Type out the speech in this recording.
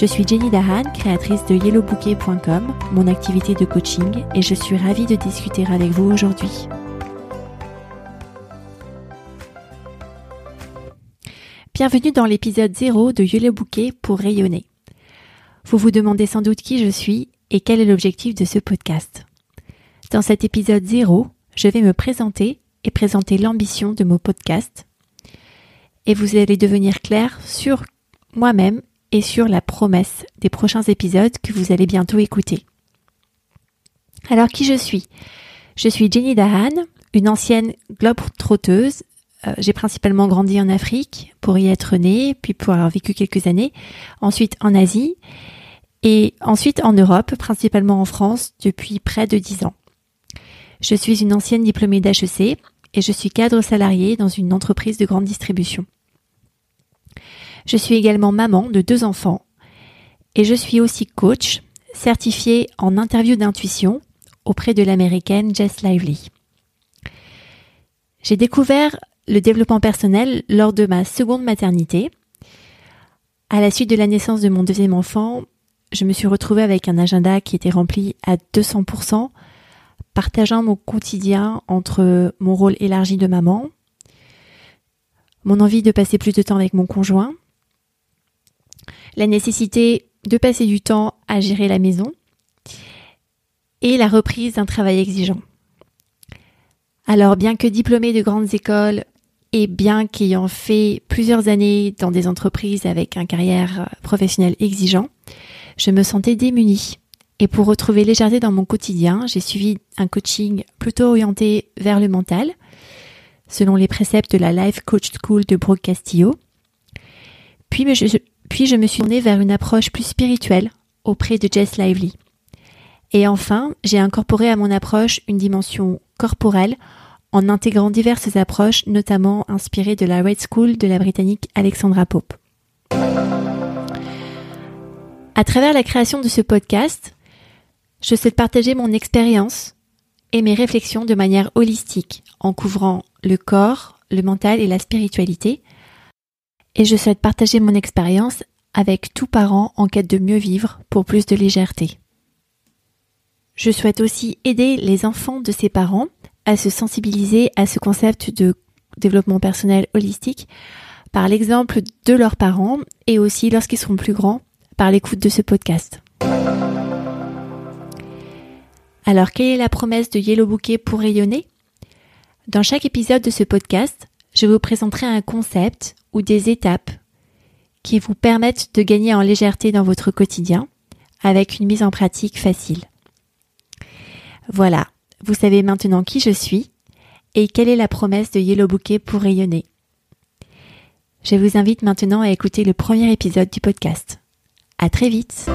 Je suis Jenny Dahan, créatrice de yellowbouquet.com, mon activité de coaching, et je suis ravie de discuter avec vous aujourd'hui. Bienvenue dans l'épisode 0 de Yellow Bouquet pour rayonner. Vous vous demandez sans doute qui je suis et quel est l'objectif de ce podcast. Dans cet épisode 0, je vais me présenter et présenter l'ambition de mon podcast. Et vous allez devenir clair sur moi-même et sur la promesse des prochains épisodes que vous allez bientôt écouter. Alors qui je suis? Je suis Jenny Dahan, une ancienne globe trotteuse. Euh, j'ai principalement grandi en Afrique pour y être née, puis pour avoir vécu quelques années, ensuite en Asie et ensuite en Europe, principalement en France, depuis près de dix ans. Je suis une ancienne diplômée d'HEC et je suis cadre salarié dans une entreprise de grande distribution. Je suis également maman de deux enfants et je suis aussi coach certifié en interview d'intuition auprès de l'américaine Jess Lively. J'ai découvert le développement personnel lors de ma seconde maternité. À la suite de la naissance de mon deuxième enfant, je me suis retrouvée avec un agenda qui était rempli à 200%, partageant mon quotidien entre mon rôle élargi de maman, mon envie de passer plus de temps avec mon conjoint, la nécessité de passer du temps à gérer la maison et la reprise d'un travail exigeant. Alors bien que diplômée de grandes écoles et bien qu'ayant fait plusieurs années dans des entreprises avec un carrière professionnelle exigeant, je me sentais démunie. Et pour retrouver légèreté dans mon quotidien, j'ai suivi un coaching plutôt orienté vers le mental, selon les préceptes de la Life Coach School de Brooke Castillo. Puis puis je me suis tournée vers une approche plus spirituelle auprès de Jess Lively. Et enfin, j'ai incorporé à mon approche une dimension corporelle en intégrant diverses approches, notamment inspirées de la Red School de la Britannique Alexandra Pope. À travers la création de ce podcast, je souhaite partager mon expérience et mes réflexions de manière holistique, en couvrant le corps, le mental et la spiritualité, et je souhaite partager mon expérience avec tout parent en quête de mieux vivre pour plus de légèreté. Je souhaite aussi aider les enfants de ces parents à se sensibiliser à ce concept de développement personnel holistique par l'exemple de leurs parents et aussi lorsqu'ils seront plus grands par l'écoute de ce podcast. Alors, quelle est la promesse de Yellow Bouquet pour rayonner? Dans chaque épisode de ce podcast, je vous présenterai un concept ou des étapes qui vous permettent de gagner en légèreté dans votre quotidien avec une mise en pratique facile. Voilà, vous savez maintenant qui je suis et quelle est la promesse de Yellow Bouquet pour rayonner. Je vous invite maintenant à écouter le premier épisode du podcast. À très vite!